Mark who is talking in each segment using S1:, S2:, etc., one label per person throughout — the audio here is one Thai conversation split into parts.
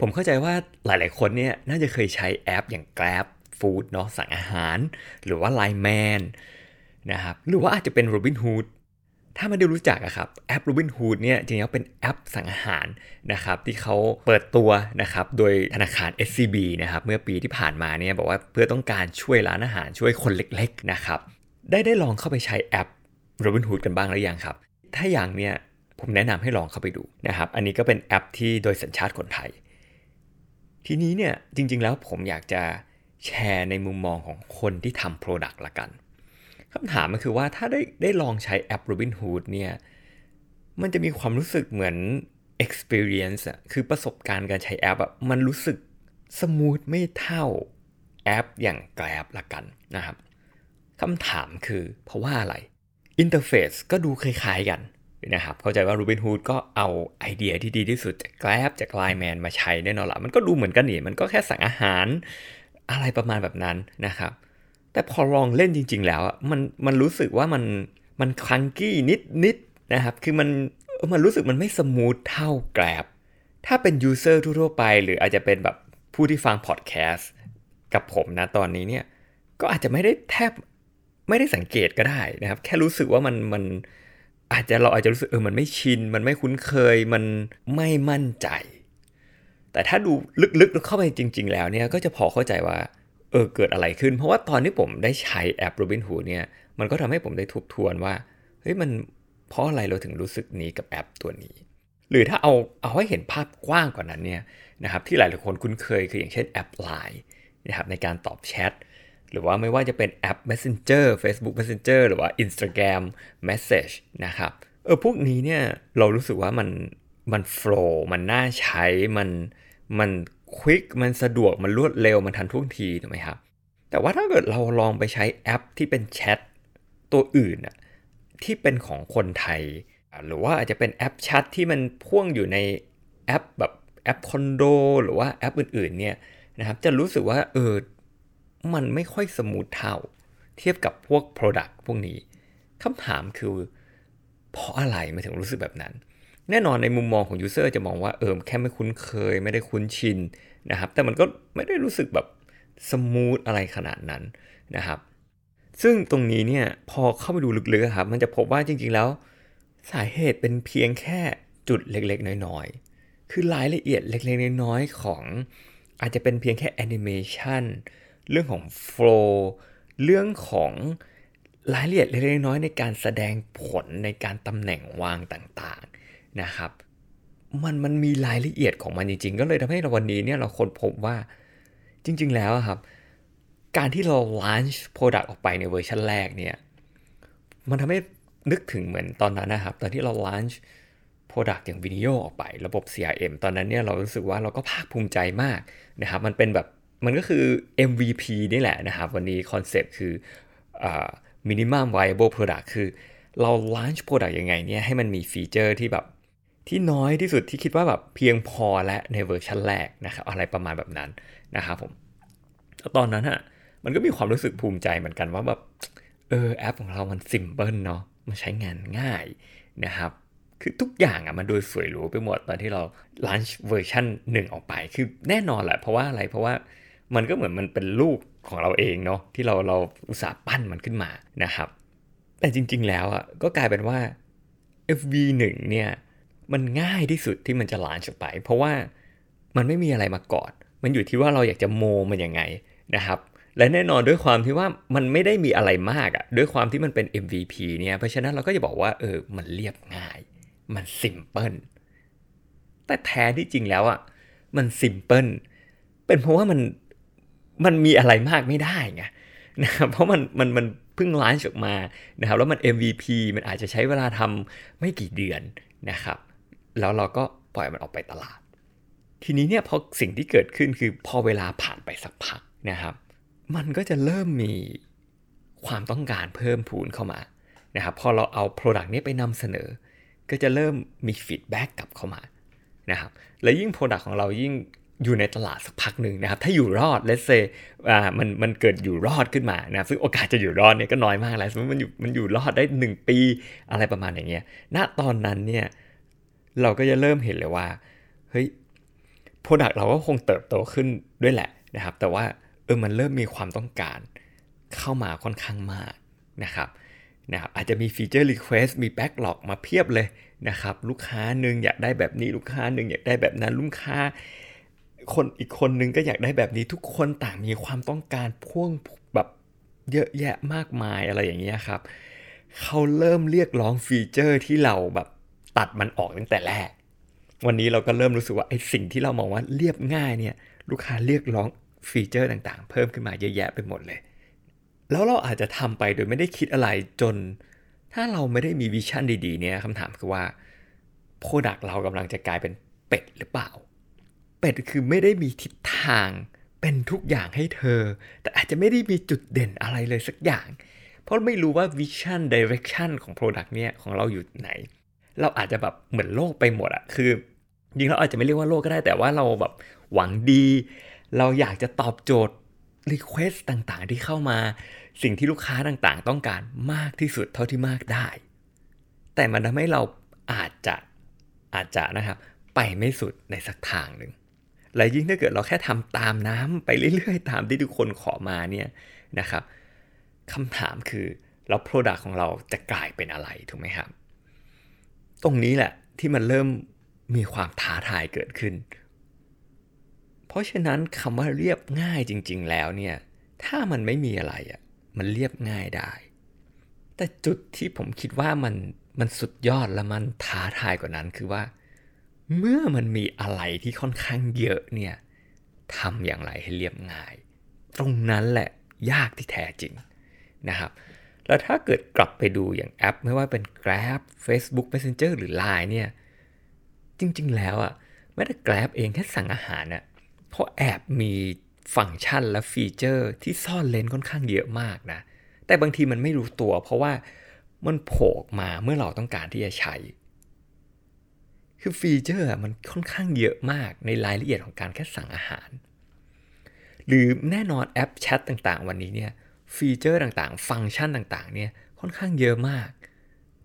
S1: ผมเข้าใจว่าหลาย ๆ คนเนี่ยน่าจะเคยใช้แอปอย่าง Grab Food เนาะสั่งอาหาร หรือว่า Line Man นะครับหรือว่าอาจจะเป็น Robinhood ถ้าไม่ได้รู้จักอะครับแอป Robinhood เนี่ยจริงๆเป็นแอปสั่งอาหารนะครับที่เขาเปิดตัวนะครับโดยธนาคาร SCB นะครับเมื่อปีที่ผ่านมาเนี่ยบอกว่าเพื่อต้องการช่วยร้านอาหารช่วยคนเล็ก ๆ นะครับได้ได้ลองเข้าไปใช้แอป Robinhood กันบ้างหรือยังครับ ถ้าอย่างเนี่ยผมแนะนำให้ลองเข้าไปดูนะครับอันนี้ก็เป็นแอปที่โดยสัญชาติคนไทย ทีนี้เนี่ยจริงๆแล้วผมอยากจะแชร์ในมุมมองของคนที่ทำ Product ละกันคำถามมันคือว่าถ้าได้ได้ลองใช้แอป Robinhood เนี่ยมันจะมีความรู้สึกเหมือน experience อะคือประสบการณ์การใช้แอปอะมันรู้สึก smooth ไม่เท่าแอปอย่าง Grab ละกันนะครับคำถามคือเพราะว่าอะไร interface ก็ดูคล้ายๆกัน นะครับเข้าใจว่า Robinhood ก็เอาไอเดียที่ดีที่สุดจาก Grab จาก Line Man มาใช้แน่นอนละมันก็ดูเหมือนกันนี่มันก็แค่สั่งอาหารอะไรประมาณแบบนั้นนะครับ แต่พอลองเล่นจริง ๆ แล้วอะมันมันรู้สึกว่ามันมัน clunky นิดนิดนะครับคือมันมันรู้สึกมันไม่ smooth เท่า Grab ถ้าเป็น user ทั่วๆไป หรืออาจจะเป็นแบบผู้ที่ฟังพอดแคสต์กับผมนะตอนนี้เนี่ยก็อาจจะไม่ได้แทบไม่ได้สังเกตก็ได้นะครับ แค่รู้สึกว่ามันมัน อาจจะเราอาจจะรู้สึกเออมันไม่ชิน มันไม่คุ้นเคยมันไม่มั่นใจ แต่ถ้าดูลึกๆเข้าไปจริง ๆ แล้วเนี่ยก็จะพอเข้าใจว่าเออเกิดอะไรขึ้น เพราะว่าตอนที่ผมได้ใช้แอป Robinhood เนี่ยมันก็ทำให้ผมได้ทบทวนว่าเฮ้ยมันเพราะอะไรเราถึงรู้สึกนี้กับแอปตัวนี้ หรือถ้าเอาเอาให้เห็นภาพกว้างกว่านั้นเนี่ยนะครับที่หลายๆคนคุ้นเคยคืออย่างเช่นแอป Line นะครับในการตอบแชท หรือว่าไม่ว่าจะเป็นแอป Messenger Facebook Messenger หรือว่า Instagram Message นะครับ เออพวกนี้เนี่ยเรารู้สึกว่ามันมันโฟล์มันน่าใช้ มันมันควิกมันสะดวก มันรวดเร็ว มันทันท่วงทีถูกไหมครับ แต่ว่าถ้าเกิดเราลองไปใช้แอปที่เป็นแชทตัวอื่นอะที่เป็นของคนไทย หรือว่าอาจจะเป็นแอปแชทที่มันพ่วงอยู่ในแอปแบบแอปคอนโด หรือว่าแอปอื่นๆเนี่ยนะครับ จะรู้สึกว่าเออ มันไม่ค่อย smooth เท่า เทียบกับพวก Product พวกนี้คำถามคือเพราะอะไรมันถึงรู้สึกแบบนั้น แน่นอนในมุมมองของ User จะมองว่าเออแค่ไม่คุ้นเคย ไม่ได้คุ้นชินนะครับ แต่มันก็ไม่ได้รู้สึกแบบsmooth อะไรขนาดนั้นนะครับ ซึ่งตรงนี้เนี่ยพอเข้าไปดูลึกๆครับ มันจะพบว่าจริงๆแล้ว สาเหตุเป็นเพียงแค่จุดเล็กๆ น้อยๆ คือรายละเอียดเล็กๆ น้อยๆ ของอาจจะเป็นเพียงแค่แอนิเมชัน เรื่องของ flow เรื่องของรายละเอียดเล็กน้อยในการแสดงผลในการตำแหน่งวางต่างๆนะครับ มันมันมีรายละเอียดของมันจริง ๆ ก็เลยทำให้เราวันนี้เนี่ยเราค้นพบว่าจริง ๆ แล้วครับ การที่เรา launch product ออกไปในเวอร์ชันแรกเนี่ยมันทำให้นึกถึงเหมือนตอนนั้นนะครับ ตอนที่เรา launch product อย่างวิดีโอออกไประบบ CRM ตอนนั้นเนี่ยเรารู้สึกว่าเราก็ภาคภูมิใจมากนะครับ มันเป็นแบบ มันก็คือ MVP นี่แหละนะครับ วันนี้คอนเซปต์คือ minimum viable product คือเรา launch product ยังไงเนี่ยให้มันมีฟีเจอร์ที่แบบที่น้อยที่สุดที่คิดว่าแบบเพียงพอและในเวอร์ชันแรกนะครับอะไรประมาณแบบนั้นนะครับผมตอนนั้นอะมันก็มีความรู้สึกภูมิใจเหมือนกันว่าแบบเออแอปของเรามันซิมเพิลเนาะมันใช้งานง่ายนะครับ คือทุกอย่างอะมันดูสวยหรูไปหมดตอนที่เรา launch เวอร์ชันหนึ่งออกไป คือแน่นอนแหละเพราะว่าอะไรเพราะว่า มันก็เหมือนมันเป็นลูกของเราเองเนาะที่เราเราอุตส่าห์ปั้นมันขึ้นมานะครับ แต่จริง ๆ แล้วอะก็กลายเป็นว่า FV1 เนี่ยมันง่ายที่สุดที่มันจะลานออกไป เพราะว่ามันไม่มีอะไรมากอด มันอยู่ที่ว่าเราอยากจะโมมันยังไงนะครับ และแน่นอนด้วยความที่ว่ามันไม่ได้มีอะไรมากอะ่ะด้วยความที่มันเป็น MVP เนี่ยเพราะฉะนั้นเราก็จะบอกว่าเออมันเรียบง่าย มันซิมเพิลแต่แท้ที่จริงแล้วอะ่ะมันซิมเพิลเป็นเพราะว่ามัน มันมีอะไรมากไม่ได้ไงนะครับเพราะมันมันมันเพิ่งล้านออกมานะครับแล้วมัน MVP มันอาจจะใช้เวลาทำไม่กี่เดือนนะครับ แล้วเราก็ปล่อยมันออกไปตลาด ทีนี้เนี่ยพอสิ่งที่เกิดขึ้นคือพอเวลาผ่านไปสักพักนะครับ มันก็จะเริ่มมีความต้องการเพิ่มพูนเข้ามานะครับพอเราเอา Product นี้ไปนำเสนอ ก็จะเริ่มมีฟีดแบ็กกลับเข้ามานะครับและยิ่ง Product ของเรายิ่ง อยู่ในตลาดสักพักหนึ่งนะครับ ถ้าอยู่รอด let's say อ่ามันมันเกิดอยู่รอดขึ้นมานะซึ่งโอกาสจะอยู่รอดเนี่ยก็น้อยมากแล้วสมมติมันอยู่มันอยู่รอดได้ 1 ปีอะไรประมาณอย่างเงี้ยณตอนนั้นเนี่ยเราก็จะเริ่มเห็นเลยว่าเฮ้ย Product เราก็คงเติบโตขึ้นด้วยแหละนะครับ แต่ว่าเออมันเริ่มมีความต้องการเข้ามาค่อนข้างมากนะครับนะครับอาจจะมี feature request มี backlog มาเพียบเลยนะครับ ลูกค้าหนึ่งอยากได้แบบนี้ลูกค้าหนึ่งอยากได้แบบนั้นลูกค้า คนอีกคนนึงก็อยากได้แบบนี้ทุกคนต่างมีความต้องการพ่วงแบบเยอะแยะมากมายอะไรอย่างเงี้ยครับเขาเริ่มเรียกร้องฟีเจอร์ที่เราแบบตัดมันออกตั้งแต่แรก วันนี้เราก็เริ่มรู้สึกว่าไอ้สิ่งที่เรามองว่าเรียบง่ายเนี่ยลูกค้าเรียกร้องฟีเจอร์ต่างๆ เพิ่มขึ้นมาเยอะแยะไปหมดเลย แล้วเราอาจจะทำไปโดยไม่ได้คิดอะไรจน ถ้าเราไม่ได้มี vision ดีๆเนี่ยคำถามคือว่า product เรากำลังจะกลายเป็นเป็ดหรือเปล่า เป็ดคือไม่ได้มีทิศทางเป็นทุกอย่างให้เธอ แต่อาจจะไม่ได้มีจุดเด่นอะไรเลยสักอย่าง เพราะไม่รู้ว่า vision direction ของ Product เนี่ยของเราอยู่ไหน เราอาจจะแบบเหมือนโลภไปหมดอะคือจริงเราอาจจะไม่เรียกว่าโลภก็ได้แต่ว่าเราแบบหวังดี เราอยากจะตอบโจทย์ request ต่างๆ ที่เข้ามา สิ่งที่ลูกค้าต่างๆ ต้องการมากที่สุดเท่าที่มากได้ แต่มันทำให้เราอาจจะอาจจะนะครับ ไปไม่สุดในสักทางหนึ่ง และยิ่งถ้าเกิดเราแค่ทำตามน้ำไปเรื่อยๆ ตามที่ทุกคนขอมาเนี่ยนะครับคำถามคือแล้วโปรดักของเราจะกลายเป็นอะไรถูกไหมครับ ตรงนี้แหละที่มันเริ่มมีความท้าทายเกิดขึ้น เพราะฉะนั้นคำว่าเรียบง่ายจริง ๆ แล้วเนี่ยถ้ามันไม่มีอะไรอะมันเรียบง่ายได้ แต่จุดที่ผมคิดว่ามันมันสุดยอดและมันท้าทายกว่านั้นคือว่า เมื่อมันมีอะไรที่ค่อนข้างเยอะเนี่ยทำอย่างไรให้เรียบง่าย ตรงนั้นแหละยากที่แท้จริงนะครับ แล้วถ้าเกิดกลับไปดูอย่างแอป ไม่ว่าเป็น Grab Facebook Messenger หรือ Line เนี่ย จริงๆ แล้วอะแม้แต่ Grab เองแค่สั่งอาหารน่ะเพราะแอบมีฟังก์ชันและฟีเจอร์ที่ซ่อนเลนค่อนข้างเยอะมากนะ แต่บางทีมันไม่รู้ตัวเพราะว่ามันโผล่มาเมื่อเราต้องการที่จะใช้ คือฟีเจอร์มันค่อนข้างเยอะมากในรายละเอียดของการแค่สั่งอาหาร หรือแน่นอนแอปแชทต่างๆ วันนี้เนี่ยฟีเจอร์ต่างๆ ฟังก์ชันต่างๆเนี่ยค่อนข้างเยอะมาก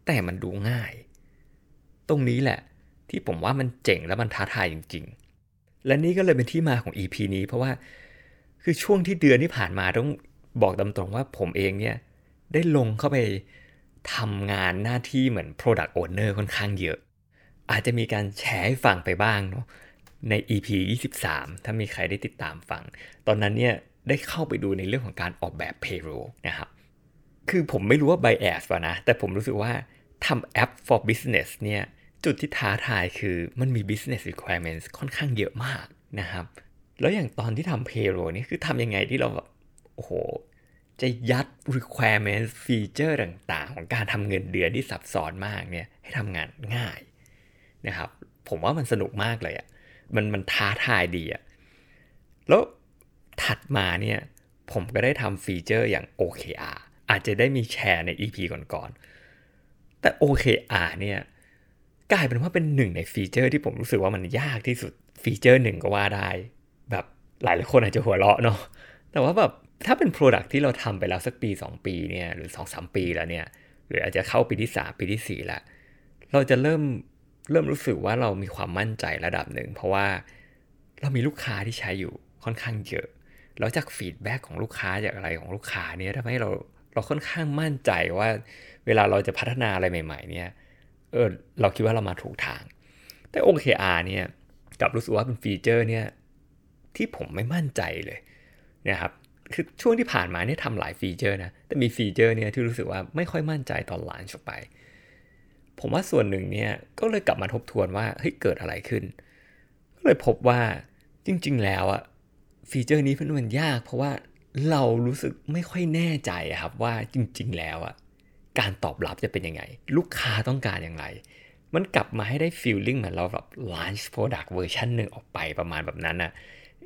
S1: แต่มันดูง่าย ตรงนี้แหละที่ผมว่ามันเจ๋งและมันท้าทายจริง ๆ และนี่ก็เลยเป็นที่มาของ EP นี้ เพราะว่าคือช่วงที่เดือนที่ผ่านมาต้องบอกตรงๆว่าผมเองเนี่ยได้ลงเข้าไปทำงานหน้าที่เหมือน Product Owner ค่อนข้างเยอะ อาจจะมีการแชร์ให้ฟังไปบ้างเนาะใน EP 23 ถ้ามีใครได้ติดตามฟัง ตอนนั้นเนี่ยได้เข้าไปดูในเรื่องของการออกแบบ payroll นะครับ คือผมไม่รู้ว่า bias ป่ะนะ แต่ผมรู้สึกว่าทำแอป for business เนี่ยจุดที่ท้าทายคือมันมี business requirements ค่อนข้างเยอะมากนะครับ แล้วอย่างตอนที่ทำ payroll นี่คือทำยังไงที่เราแบบโอ้โห จะยัด requirements ฟีเจอร์ต่างๆ ของการทำเงินเดือนที่ซับซ้อนมากเนี่ยให้ทำงานง่าย นะครับ ผมว่ามันสนุกมากเลยอะ่ะมันมันท้าทายดีอะ่ะแล้วถัดมาเนี่ยผมก็ได้ทำฟีเจอร์อย่าง OKR อาจจะได้มีแชร์ใน EP ก่อนๆแต่ OKR เนี่ยกลายเป็นว่าเป็นหนึ่งในฟีเจอร์ที่ผมรู้สึกว่ามันยากที่สุดฟีเจอร์หนึ่งก็ว่าได้ แบบหลายหลายคนอาจจะหัวเราะเนาะแต่ว่าแบบถ้าเป็น Product ที่เราทำไปแล้วสักปี 2 ปีเนี่ยหรือ 2-3 ปีแล้วเนี่ยหรืออาจจะเข้าปีที่ 3 ปีที่ 4 แล้ว เราจะเริ่ม เริ่มรู้สึกว่าเรามีความมั่นใจระดับหนึ่ง เพราะว่าเรามีลูกค้าที่ใช้อยู่ค่อนข้างเยอะ แล้วจาก feedback ของลูกค้าจากอะไรของลูกค้าเนี่ยทำให้เราเราค่อนข้างมั่นใจว่า เวลาเราจะพัฒนาอะไรใหม่ ๆ เนี่ยเออเราคิดว่าเรามาถูกทาง แต่ OKR เนี่ยกลับรู้สึกว่าเป็นฟีเจอร์เนี่ยที่ผมไม่มั่นใจเลยนะครับคือช่วงที่ผ่านมาเนี่ยทำหลายฟีเจอร์นะแต่มีฟีเจอร์เนี่ยที่รู้สึกว่าไม่ค่อยมั่นใจตอน launch ออกไป ผมว่าส่วนหนึ่งเนี่ยก็เลยกลับมาทบทวนว่าเฮ้ยเกิดอะไรขึ้น ก็เลยพบว่าจริง ๆ แล้วอะฟีเจอร์นี้มันยาก เพราะว่าเรารู้สึกไม่ค่อยแน่ใจครับว่าจริง ๆ แล้วอะการตอบรับจะเป็นยังไง ลูกค้าต้องการอย่างไร มันกลับมาให้ได้ feeling เหมือนเราแบบ launch product เวอร์ชันหนึ่งออกไปประมาณแบบนั้นนะ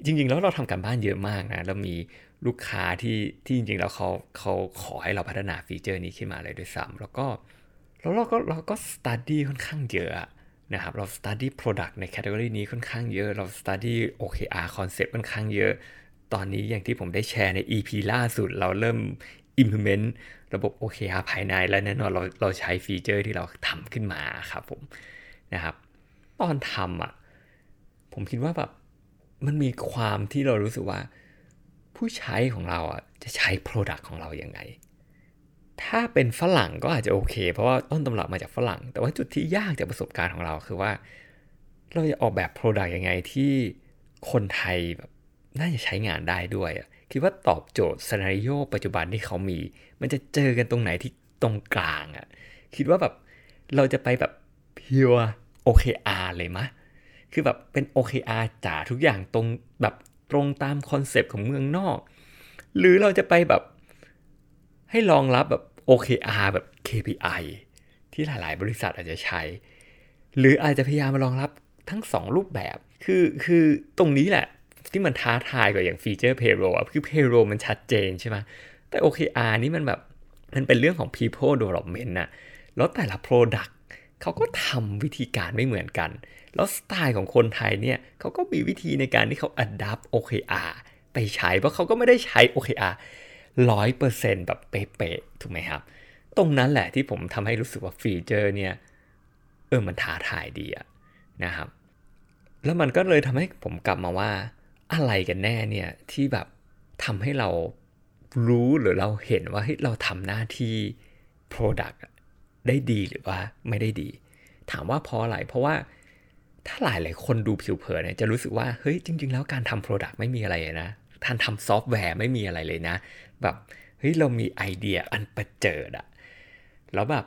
S1: จริง ๆ แล้วเราทำการบ้านเยอะมากนะเรามีลูกค้าที่ที่จริงๆแล้วเขาเขาขอให้เราพัฒนาฟีเจอร์นี้ขึ้นมาเลยด้วยซ้ำแล้วก็ แล้วเราก็เราก็ study ค่อนข้างเยอะนะครับเรา study product ใน category นี้ค่อนข้างเยอะเรา study OKR concept ค่อนข้างเยอะ ตอนนี้อย่างที่ผมได้แชร์ใน EP ล่าสุดเราเริ่ม implement ระบบ OKR ภายในและแน่นอนเราเราใช้ฟีเจอร์ที่เราทำขึ้นมาครับผมนะครับตอนทำอะผมคิดว่าแบบมันมีความที่เรารู้สึกว่า ผู้ใช้ของเราอะจะใช้ Product ของเราอยัางไง ถ้าเป็นฝรั่งก็อาจจะโอเค เพราะว่าต้นตำรับมาจากฝรั่ง แต่ว่าจุดที่ยากจากประสบการณ์ของเราคือว่า เราจะออกแบบ Product ยังไงที่คนไทยแบบน่าจะใช้งานได้ด้วยคิดว่าตอบโจทย์ scenario ปัจจุบันที่เขามี มันจะเจอกันตรงไหนที่ตรงกลางอะคิดว่าแบบเราจะไปแบบ pure OKR เลยมะ คือแบบเป็น OKR จ๋าทุกอย่างตรงแบบตรงตามคอนเซปต์ของเมืองนอก หรือเราจะไปแบบ ให้รองรับแบบ OKR แบบ KPI ที่หลายๆ บริษัทอาจจะใช้ หรืออาจจะพยายามมารองรับทั้ง 2 รูปแบบ คือคือตรงนี้แหละที่มันท้าทายกว่าอย่างฟีเจอร์ payroll คือ payroll มันชัดเจนใช่ไหมแต่ OKR นี่มันแบบมันเป็นเรื่องของ people development นะแล้วแต่ละ product เขาก็ทำวิธีการไม่เหมือนกัน แล้วสไตล์ของคนไทยเนี่ยเขาก็มีวิธีในการที่เขา adapt OKR ไปใช้ เพราะเขาก็ไม่ได้ใช้ OKR ร้อยเปอร์เซ็นต์แบบเป๊ะๆถูกไหมครับ ตรงนั้นแหละที่ผมทำให้รู้สึกว่าฟีเจอร์เนี่ย เออมันท้าทายดีอะนะครับ แล้วมันก็เลยทำให้ผมกลับมาว่า อะไรกันแน่เนี่ยที่แบบทำให้เรารู้หรือเราเห็นว่าเฮ้ยเราทำหน้าที่ Product ได้ดีหรือว่าไม่ได้ดี ถามว่าเพราะอะไรเพราะว่าถ้าหลายหลายคนดูผิวเผินเนี่ยจะรู้สึกว่าเฮ้ยจริง ๆ แล้วการทำ Product ไม่มีอะไรนะท่านทำซอฟต์แวร์ไม่มีอะไรเลยนะ แบบเฮ้ยเรามีไอเดียอันบรรเจิดอะแล้วแบบ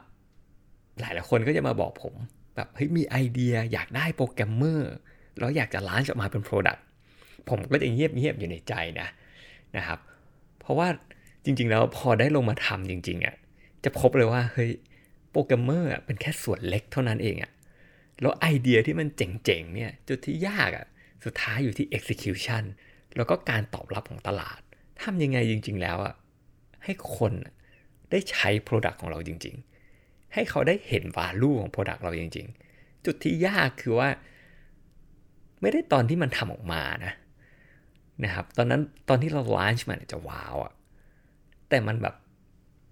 S1: หลายหลายคนก็จะมาบอกผมแบบเฮ้ยมีไอเดียอยากได้โปรแกรมเมอร์แล้วอยากจะ launch ออกมาเป็น Product ผมก็จะเงียบเงียบอยู่ในใจนะนะครับ เพราะว่าจริง ๆ แล้วพอได้ลงมาทำจริงๆอะ่ะจะพบเลยว่าเฮ้ยโปรแกรมเมอร์เป็นแค่ส่วนเล็กเท่านั้นเองอะ่ะแล้วไอเดียที่มันเจ๋งๆเนี่ยจุดที่ยากอะ่ะสุดท้ายอยู่ที่ execution แล้วก็การตอบรับของตลาด ทำยังไงจริง ๆ แล้วอะ่ะให้คนได้ใช้ Product ของเราจริง ๆ ให้เขาได้เห็น value ของ Product เราจริง ๆ จุดที่ยากคือว่า ไม่ได้ตอนที่มันทำออกมานะนะครับตอนนั้นตอนที่เราล a u ช์มันจะว้าวอะแต่มันแบบ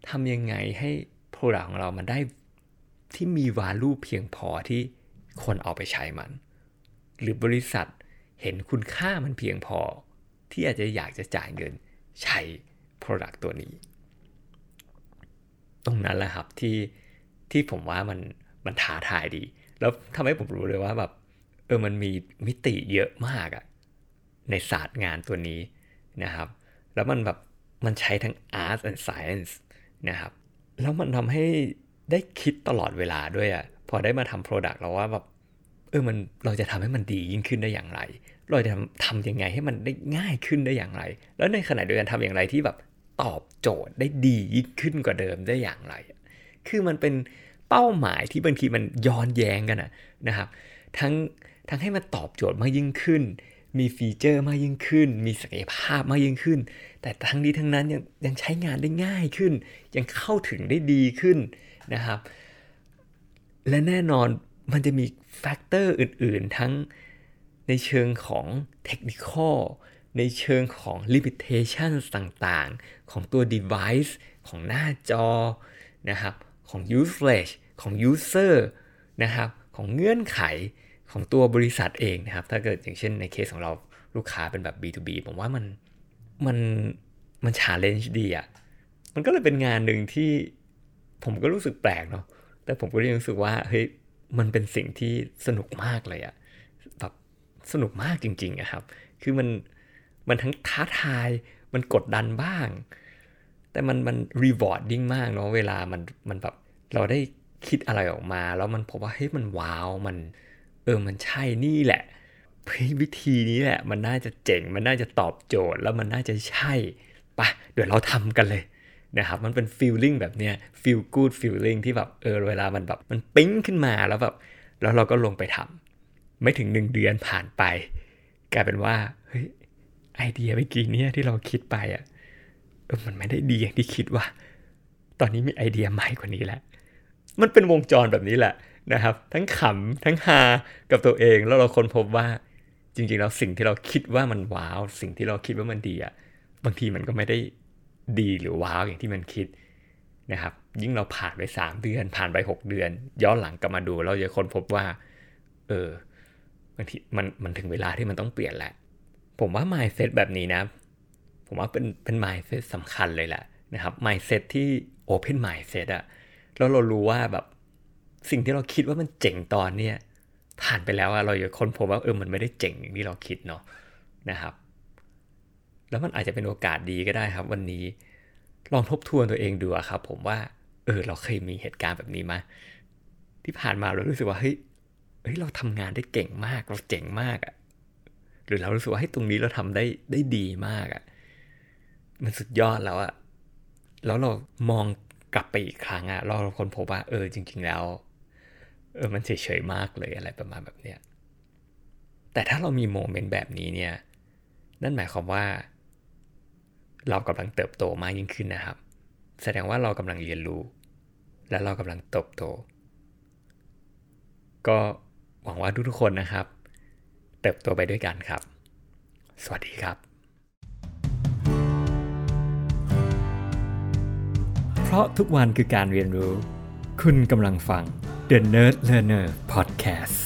S1: ทำยังไงให้ Product ของเรามันได้ที่มี value เพียงพอที่คนเอาไปใช้มัน หรือบริษัทเห็นคุณค่ามันเพียงพอ ที่อาจจะอยากจะจ่ายเงิน ใช้ Product ตัวนี้ ตรงนั้นแหละครับที่ที่ผมว่ามันมันท้าทายดี แล้วทำให้ผมรู้เลยว่าแบบเออมันมีมิติเยอะมากอะในศาสตร์งานตัวนี้นะครับ แล้วมันแบบมันใช้ทั้ง art and science นะครับ แล้วมันทำให้ได้คิดตลอดเวลาด้วยอะ่ะพอได้มาทำ product เราว่าแบบเออมันเราจะทำให้มันดียิ่งขึ้นได้อย่างไร เราจะทำยังไงให้มันได้ง่ายขึ้นได้อย่างไร แล้วในขณะเดียวกันทำอย่างไรที่แบบตอบโจทย์ได้ดียิ่งขึ้นกว่าเดิมได้อย่างไร คือมันเป็นเป้าหมายที่บางทีมันย้อนแย้งกันนะครับ ทั้งทั้งให้มันตอบโจทย์มากยิ่งขึ้น มีฟีเจอร์มากยิ่งขึ้น มีศักยภาพมากยิ่งขึ้น แต่ทั้งนี้ทั้งนั้นยังยังใช้งานได้ง่ายขึ้น ยังเข้าถึงได้ดีขึ้นนะครับ และแน่นอนมันจะมี factor อื่น ๆ ทั้ง ในเชิงของเทคนิคในเชิงของ limitation ต่างๆ ของตัว device ของหน้าจอนะครับของ usage ของ user นะครับของเงื่อนไขของตัวบริษัทเองนะครับ ถ้าเกิดอย่างเช่นในเคสของเราลูกค้าเป็นแบบ B2B ผมว่ามันมันมันชาเลนจ์ดีอะ่ะ มันก็เลยเป็นงานหนึ่งที่ผมก็รู้สึกแปลกเนาะ แต่ผมก็ยังรู้สึกว่าเฮ้ย มันเป็นสิ่งที่สนุกมากเลยอะ สนุกมากจริงๆอะครับ คือมันมันทั้งท้าทายมันกดดันบ้าง แต่มันมันrewarding มากเนาะเวลามันมันแบบเราได้คิดอะไรออกมา แล้วมันพบว่าเฮ้ยมัน wow มันเออมันใช่นี่แหละวิธีนี้แหละ มันน่าจะเจ๋งมันน่าจะตอบโจทย์แล้วมันน่าจะใช่ปะเดี๋ยวเราทำกันเลยนะครับมันเป็น feeling แบบเนี้ย feel good feeling ที่แบบเออเวลามันแบบมันปิ๊งขึ้นมาแล้วแบบแล้วเราก็ลงไปทำ ไม่ถึงหนึ่งเดือนผ่านไป กลายเป็นว่าเฮ้ยไอเดียเมื่อกี้เนี่ยที่เราคิดไปอะ่ะเออมันไม่ได้ดีอย่างที่คิดว่า ตอนนี้มีไอเดียใหม่กว่านี้แล้ว มันเป็นวงจรแบบนี้แหละนะครับ ทั้งขำทั้งฮากับตัวเองแล้วเราค้นพบว่าจริงๆแล้วสิ่งที่เราคิดว่ามันว้าว สิ่งที่เราคิดว่ามันดีอะบางทีมันก็ไม่ได้ดีหรือว้าวอย่างที่มันคิดนะครับ ยิ่งเราผ่านไปสามเดือน ผ่านไปหกเดือน ย้อนหลังกลับมาดูเราจะค้นพบว่า เออ บางทีมันมันถึงเวลาที่มันต้องเปลี่ยนแหละ ผมว่า mindset แบบนี้นะ ผมว่าเป็นเป็น mindset สำคัญเลยแหละนะครับ mindset ที่ open mindset อะแล้วเรารู้ว่าแบบสิ่งที่เราคิดว่ามันเจ๋งตอนเนี้ยผ่านไปแล้วอะเราจะค้นพบว่าเออมันไม่ได้เจ๋งอย่างที่เราคิดเนาะนะครับ แล้วมันอาจจะเป็นโอกาสดีก็ได้ครับ วันนี้ลองทบทวนตัวเองดูครับ ผมว่า เออเราเคยมีเหตุการณ์แบบนี้มาที่ผ่านมาเรารู้สึกว่าเฮ้ย เฮ้ยเราทำงานได้เก่งมาก เราเจ๋งมากอะหรือเรารู้สึกว่าให้ตรงนี้เราทำได้ได้ดีมากอะมันสุดยอดแล้วอะแล้วเรามองกลับไปอีกครั้งอะเราคนพบว่าเออจริง ๆ แล้วเออมันเฉยๆมากเลยอะไรประมาณแบบเนี้ยแต่ถ้าเรามีโมเมนต์แบบนี้เนี่ยนั่นหมายความว่า เรากำลังเติบโตมากยิ่งขึ้นนะครับ แสดงว่าเรากำลังเรียนรู้ และเรากำลังเติบโต ก็ หวังว่าทุกๆคนนะครับ เติบโตไปด้วยกันครับ สวัสดีครับ เพราะทุกวันคือการเรียนรู้ คุณกำลังฟัง The Nerd Learner Podcast